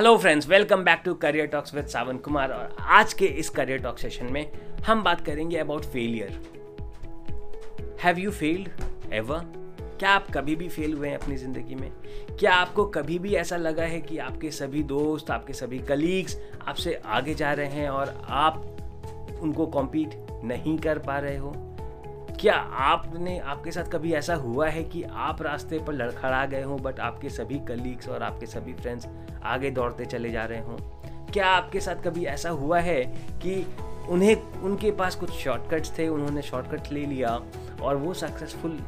Hello friends welcome back to career talks with Sawan Kumar और आज के इस करियर टॉक सेशन में हम बात करेंगे about failure have you failed ever क्या आप कभी भी फेल हुए हैं अपनी ज़िंदगी में? क्या आपको कभी भी ऐसा लगा है कि आपके सभी दोस्त, आपके सभी कलीग्स आपसे आगे जा रहे हैं और आप उनको कॉम्पीट नहीं कर पा रहे हो? क्या आपने, आपके साथ कभी ऐसा हुआ है कि आप रास्ते पर लड़खड़ा गए हों बट आपके सभी कलीग्स और आपके सभी फ्रेंड्स आगे दौड़ते चले जा रहे हों? क्या आपके साथ कभी ऐसा हुआ है कि उन्हें, उनके पास कुछ शॉर्टकट्स थे, उन्होंने शॉर्टकट ले लिया और वो सक्सेसफुल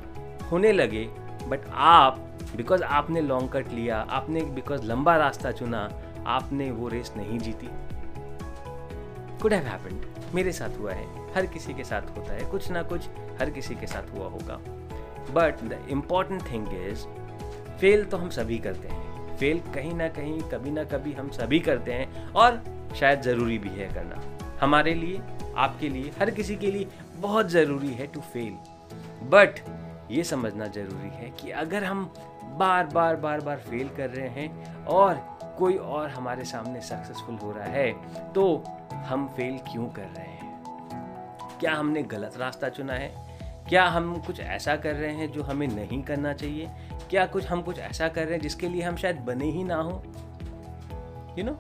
होने लगे बट आप बिकॉज़ आपने लॉन्ग कट लिया, आपने बिकॉज़ लंबा रास्ता चुना, आपने वो रेस नहीं जीती? कुड हैव हैपेंड मेरे साथ हुआ है। हर किसी के साथ होता है। कुछ ना कुछ हर किसी के साथ हुआ होगा। But the important thing is fail तो हम सभी करते हैं। फेल कहीं ना कहीं, कभी ना कभी हम सभी करते हैं। और शायद ज़रूरी भी है करना। हमारे लिए, आपके लिए, हर किसी के लिए बहुत ज़रूरी है टू फेल बट ये समझना ज़रूरी है कि अगर हम बार बार बार बार फेल कर रहे हैं और कोई और हमारे सामने सक्सेसफुल हो रहा है तो हम फेल क्यों कर रहे हैं? क्या हमने गलत रास्ता चुना है? क्या हम कुछ ऐसा कर रहे हैं जो हमें नहीं करना चाहिए? क्या कुछ हम कुछ ऐसा कर रहे हैं जिसके लिए हम शायद बने ही ना हो? You know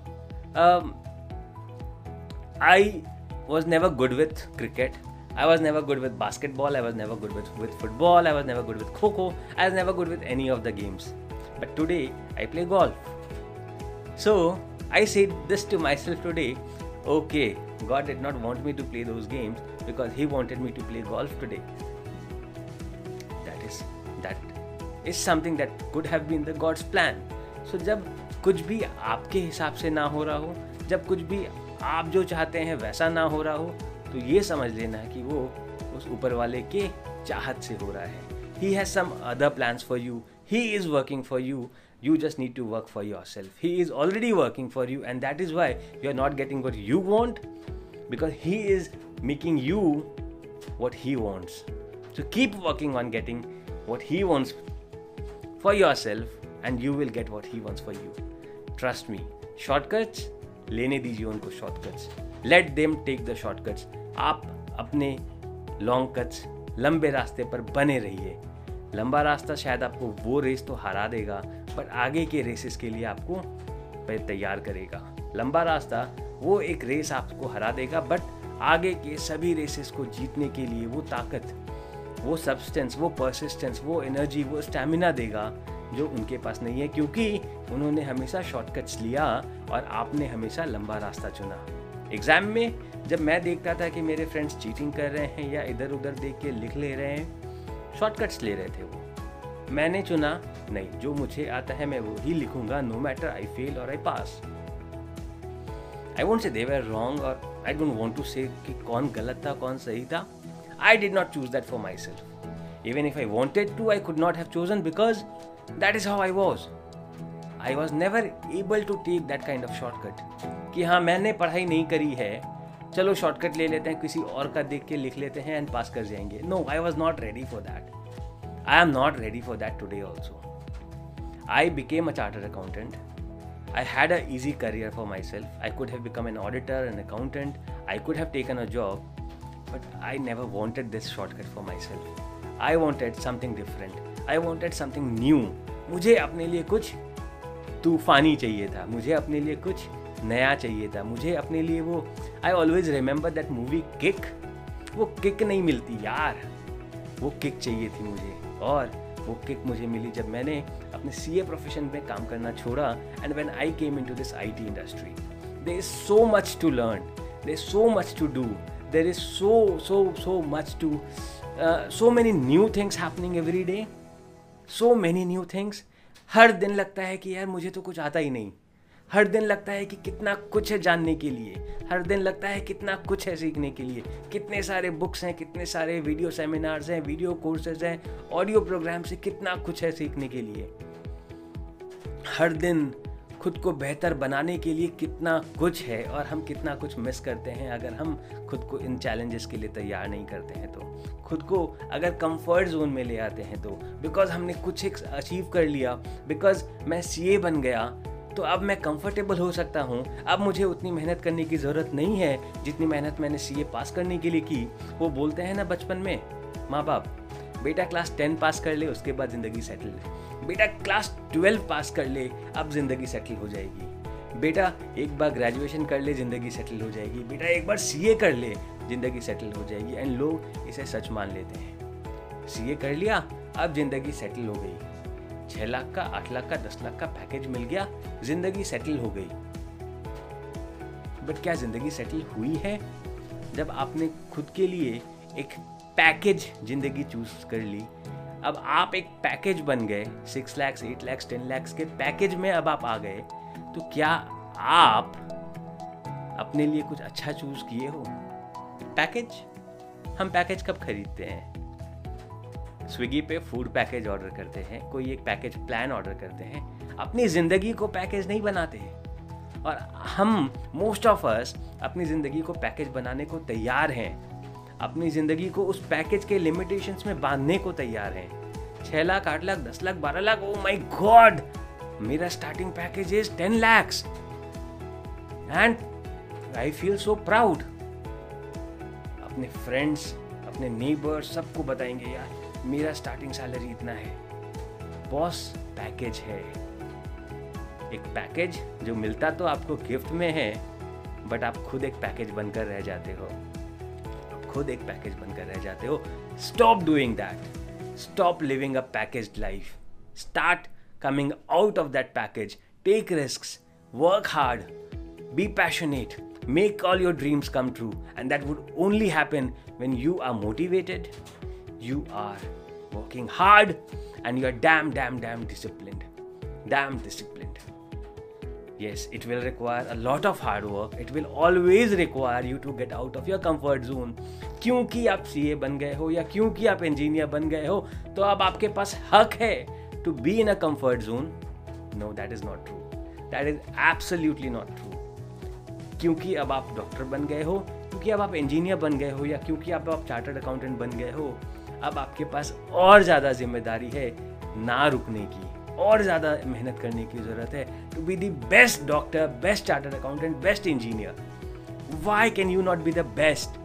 I was never good with cricket I was never good with basketball I was never good with with football I was never good with kho kho I was never good with any of the games but today I play golf So I said this to myself today okay, God did not want me to play those games, because he wanted me to play golf today. That is that is something that could have been the God's plan. So जब कुछ भी आपके हिसाब से ना हो रहा हो जब कुछ भी आप जो चाहते हैं वैसा ना हो रहा हो तो ये समझ लेना कि वो उस ऊपर वाले के चाहत से हो रहा है he has some other plans for you he is working for you you just need to work for yourself he is already working for you and that is why you are not getting what you want because he is making you what He wants. So keep working on getting what He wants for yourself, and you will get what He wants for you. Trust me. Shortcuts लेने दीजिए उनको shortcuts let them take the shortcuts आप अपने long cuts लंबे रास्ते पर बने रहिए लंबा रास्ता शायद आपको वो रेस तो हरा देगा पर आगे के रेसेस के लिए आपको तैयार करेगा। लंबा रास्ता, वो एक रेस आपको हरा देगा बट आगे के सभी रेसेस को जीतने के लिए वो ताकत, वो सब्सटेंस वो परसिस्टेंस वो एनर्जी वो स्टेमिना देगा, जो उनके पास नहीं है, क्योंकि उन्होंने हमेशा शॉर्टकट्स लिया और आपने हमेशा लंबा रास्ता चुना। एग्ज़ाम में जब मैं देखता था कि मेरे फ्रेंड्स चीटिंग कर रहे हैं या इधर उधर देख के लिख ले रहे हैं शॉर्टकट्स ले रहे थे वो। मैंने चुना नहीं, जो मुझे आता है मैं वो ही लिखूँगा नो मैटर आई फेल और आई पास आई वॉन्ट से दे वर रॉन्ग और आई डोंट वॉन्ट टू से कि कौन गलत था, कौन सही था. I did not choose that for myself even if I wanted to I could not have chosen because that is how I was I was never able to take that kind of shortcut कि हाँ मैंने पढ़ाई नहीं करी है. चलो shortcut ले लेते हैं, किसी और का देख के लिख लेते हैं एंड पास कर जाएँगे. No I was not ready for that I am not ready for that today also I became a chartered accountant I had an easy career for myself. I could have become an auditor, an accountant, I could have taken a job, but I never wanted this shortcut for myself. I wanted something different. I wanted something new. मुझे अपने लिए कुछ तूफानी चाहिए था मुझे अपने लिए कुछ नया चाहिए था मुझे अपने लिए वो I always remember that movie Kick वो किक नहीं मिलती यार वो किक चाहिए थी मुझे और वो किक मुझे मिली जब मैंने अपने सी ए प्रोफेशन में काम करना छोड़ा and when I came into this I T industry there is so much to learn there is so much to do there is so so so much to so many new things happening every day so many new things हर दिन लगता है कि यार मुझे तो कुछ आता ही नहीं। हर दिन लगता है कि कितना कुछ है जानने के लिए। हर दिन लगता है कितना कुछ है सीखने के लिए। कितने सारे बुक्स हैं, कितने सारे वीडियो सेमिनार्स हैं वीडियो कोर्सेज हैं ऑडियो प्रोग्राम्स से कितना कुछ है सीखने के लिए। हर दिन खुद को बेहतर बनाने के लिए कितना कुछ है और हम कितना कुछ मिस करते हैं, अगर हम खुद को इन चैलेंजेस के लिए तैयार नहीं करते हैं तो खुद को अगर कंफर्ट जोन में ले आते हैं तो बिकॉज़ हमने कुछ एक अचीव कर लिया बिकॉज़ मैं सीए बन गया तो अब मैं कंफर्टेबल हो सकता हूँ। अब मुझे उतनी मेहनत करने की ज़रूरत नहीं है, जितनी मेहनत मैंने सीए पास करने के लिए की। वो बोलते हैं ना बचपन में, माँ बाप, बेटा क्लास टेन पास कर ले, उसके बाद ज़िंदगी सेटल बेटा क्लास ट्वेल्व पास कर ले, अब ज़िंदगी सेटल हो जाएगी। बेटा, एक बार ग्रेजुएशन कर ले, ज़िंदगी सेटल हो जाएगी। बेटा, एक बार सीए कर ले, ज़िंदगी सेटल हो जाएगी। एंड लोग इसे सच मान लेते हैं। सीए कर लिया, अब ज़िंदगी सेटल हो गई। छह लाख का, आठ लाख का, दस लाख का पैकेज मिल गया, ज़िंदगी सेटल हो गई। बट क्या ज़िंदगी सेटल हुई है? जब आपने खुद के लिए एक पैकेज ज़िंदगी चूज़ कर ली अब आप एक पैकेज बन गए six lakhs eight lakhs ten lakhs के पैकेज में अब आप आ गए तो क्या आप अपने लिए कुछ अच्छा चूज़ किए हो? पैकेज हम पैकेज कब खरीदते हैं? स्विगी पे फ़ूड पैकेज ऑर्डर करते हैं, कोई एक पैकेज प्लान ऑर्डर करते हैं, अपनी ज़िंदगी को पैकेज नहीं बनाते हैं। और हम मोस्ट ऑफ़ अस अपनी ज़िंदगी को पैकेज बनाने को तैयार हैं। अपनी ज़िंदगी को उस पैकेज के लिमिटेशंस में बांधने को तैयार हैं। छः लाख, आठ लाख, दस लाख, बारह लाख ओ माई गॉड मेरा starting package is ten lakhs and I feel so proud अपने फ्रेंड्स अपने नेबर्स सबको बताएँगे, यार, मेरा स्टार्टिंग सैलरी इतना है। बॉस पैकेज है। एक पैकेज जो मिलता तो आपको गिफ्ट में है बट आप खुद एक पैकेज बनकर रह जाते हो। खुद एक पैकेज बनकर रह जाते हो। Stop doing that stop living a package life start coming out of that package take risk work hard be passionate make all your dreams come true and that would only happen when you are motivated you are working hard and you are damn damn damn discipline damn discipline Yes, it will require a lot of hard work. It will always require you to get out of your comfort zone. क्योंकि आप CA बन गए हो या क्योंकि आप engineer बन गए हो तो अब आपके पास हक है to be in a comfort zone no that is not true that is absolutely not true क्योंकि अब आप डॉक्टर बन गए हो क्योंकि अब आप इंजीनियर बन गए हो या क्योंकि अब आप चार्टर्ड अकाउंटेंट बन गए हो अब आपके पास और ज़्यादा ज़िम्मेदारी है ना रुकने की और ज़्यादा मेहनत करने की ज़रूरत है to be the best doctor best chartered accountant best engineer why can you not be the best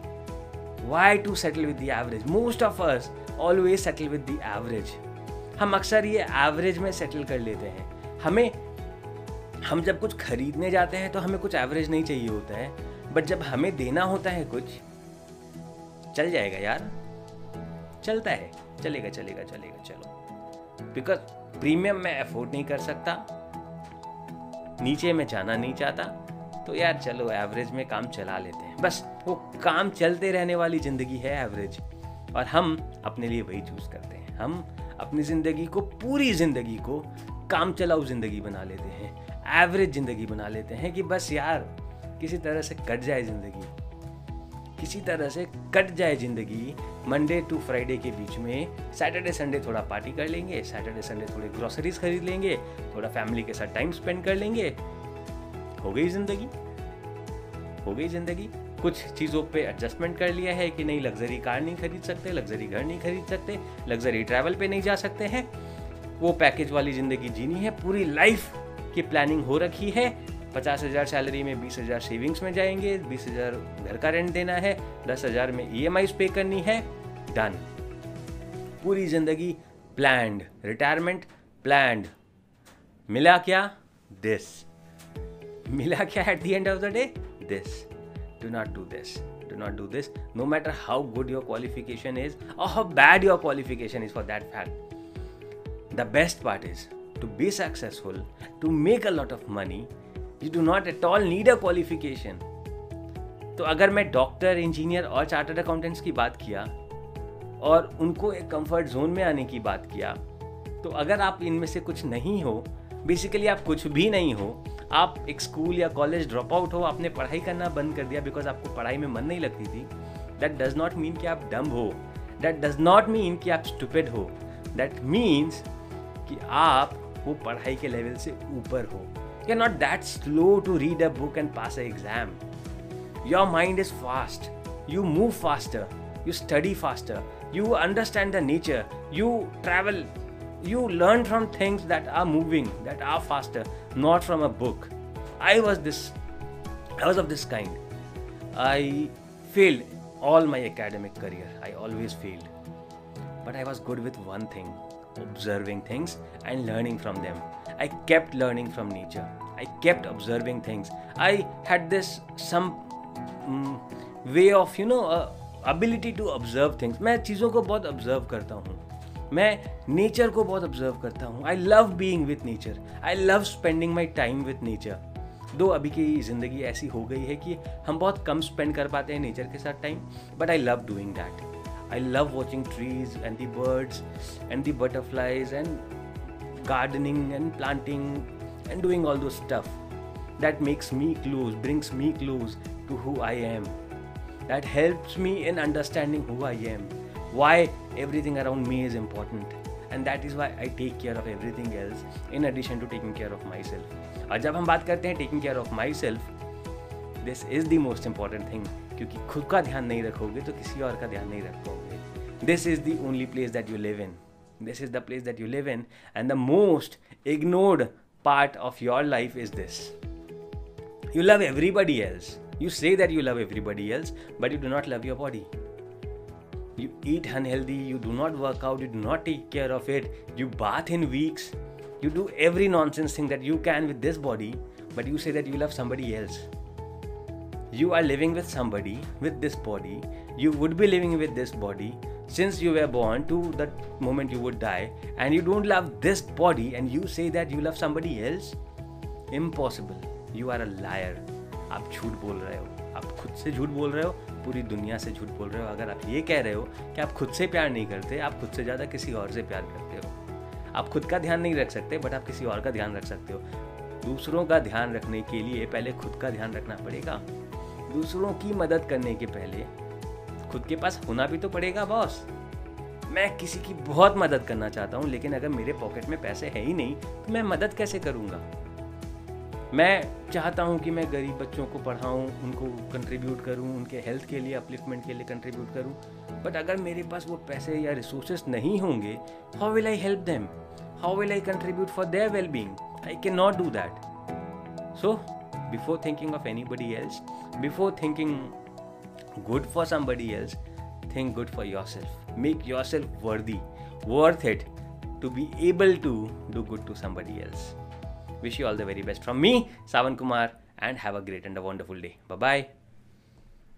why to settle with the average most of us always settle with the average हम अक्सर ये average में settle कर लेते हैं। हमें, हम जब कुछ खरीदने जाते हैं तो हमें कुछ एवरेज नहीं चाहिए होता है। बट जब हमें देना होता है कुछ, चल जाएगा यार। चलता है। चलेगा चलेगा चलेगा, चलो। बिकॉज़ प्रीमियम मैं अफोर्ड नहीं कर सकता। नीचे में जाना नहीं चाहता। तो यार चलो एवरेज में काम चला लेते हैं। बस, वो काम चलते रहने वाली ज़िंदगी है एवरेज और हम अपने लिए वही चूज़ करते हैं। हम अपनी ज़िंदगी को, पूरी ज़िंदगी को काम चलाऊ ज़िंदगी बना लेते हैं। एवरेज ज़िंदगी बना लेते हैं कि बस यार, किसी तरह से कट जाए ज़िंदगी। किसी तरह से कट जाए ज़िंदगी मंडे टू फ्राइडे के बीच में सैटरडे संडे थोड़ा पार्टी कर लेंगे सैटरडे संडे थोड़ी ग्रोसरीज खरीद लेंगे, थोड़ा फैमिली के साथ टाइम स्पेंड कर लेंगे। हो गई ज़िंदगी? हो गई ज़िंदगी? कुछ चीज़ों पे एडजस्टमेंट कर लिया है कि नहीं? लग्जरी कार नहीं खरीद सकते लग्जरी घर नहीं खरीद सकते लग्जरी ट्रैवल पे नहीं जा सकते हैं। वो पैकेज वाली ज़िंदगी जीनी है, पूरी लाइफ की प्लानिंग हो रखी है। पचास हज़ार सैलरी में बीस हज़ार सेविंग्स में जाएँगे, बीस हज़ार घर का रेंट देना है, दस हज़ार में ई e पे करनी है डन पूरी ज़िंदगी प्लैंड रिटायरमेंट प्लैंड मिला क्या? दिस मिला क्या at the end of the day this do not do this do not do this no matter how good your qualification is और how bad your qualification is for that fact the best part is to be successful to make a lot of money you do not at all need a qualification तो अगर मैं doctor engineer और chartered accountants की बात किया और उनको एक कंफर्ट जोन में आने की बात किया तो अगर आप इनमें से कुछ नहीं हो बेसिकली आप कुछ भी नहीं हो, आप एक स्कूल या कॉलेज ड्रॉप आउट हो, आपने पढ़ाई करना बंद कर दिया बिकॉज़ आपको पढ़ाई में मन नहीं लगती थी दैट डज नॉट मीन कि आप डम हो दैट डज नॉट मीन कि आप स्टूपिड हो दैट मीन्स कि आप वो पढ़ाई के लेवल से ऊपर हो। You're not that slow to read a book and pass an exam. Your mind is fast. You move faster. You study faster. You understand the nature. You travel you learn from things that are moving that are faster not from a book i was this i was of this kind i failed all my academic career i always failed but i was good with one thing observing things and learning from them i kept learning from nature. I kept observing things. I had this some um, way of you know uh, ability to observe things. मैं चीज़ों को बहुत observe करता हूँ। मैं nature को बहुत observe करता हूँ। I love being with nature I love spending my time with nature though अभी की ज़िंदगी ऐसी हो गई है कि हम बहुत कम स्पेंड कर पाते हैं नेचर के साथ time but I love doing that I love watching trees and the birds and the butterflies and gardening and planting and doing all those stuff that makes me close, brings me close to who I am. That helps me in understanding who I am. why everything around me is important and that is why I take care of everything else in addition to taking care of myself. और जब हम बात करते हैं taking care of myself, this is the most important thing क्योंकि खुद का ध्यान नहीं रखोगे तो किसी और का ध्यान नहीं रख पाओगे This is the only place that you live in. This is the place that you live in, and the most ignored part of your life is this. You love everybody else. You say that you love everybody else, but you do not love your body you eat unhealthy, you do not work out, you do not take care of it, you bath in weeks, you do every nonsense thing that you can with this body, but you say that you love somebody else. You are living with somebody with this body, you would be living with this body since you were born to the moment you would die, and you don't love this body, and you say that you love somebody else? Impossible. You are a liar. आप झूठ बोल रहे हो आप खुद से झूठ बोल रहे हो पूरी दुनिया से झूठ बोल रहे हो अगर आप ये कह रहे हो कि आप खुद से प्यार नहीं करते आप खुद से ज़्यादा किसी और से प्यार करते हो आप खुद का ध्यान नहीं रख सकते बट आप किसी और का ध्यान रख सकते हो दूसरों का ध्यान रखने के लिए पहले खुद का ध्यान रखना पड़ेगा दूसरों की मदद करने के पहले खुद के पास होना भी तो पड़ेगा बॉस मैं किसी की बहुत मदद करना चाहता हूँ, लेकिन अगर मेरे पॉकेट में पैसे है ही नहीं तो मैं मदद कैसे करूँगा? मैं चाहता हूँ कि मैं गरीब बच्चों को पढ़ाऊँ, उनको कंट्रीब्यूट करूँ, उनके हेल्थ के लिए अपलिफ्टमेंट के लिए कंट्रीब्यूट करूँ। बट अगर मेरे पास वो पैसे या रिसोर्सेज नहीं होंगे how will I help them how will I contribute for their well being I can not do that so before thinking of anybody else before thinking good for somebody else, think good for yourself. Make yourself worthy, worth it to be able to do good to somebody else. Wish you all the very best from me, Savan Kumar, and have a great and a wonderful day. Bye bye.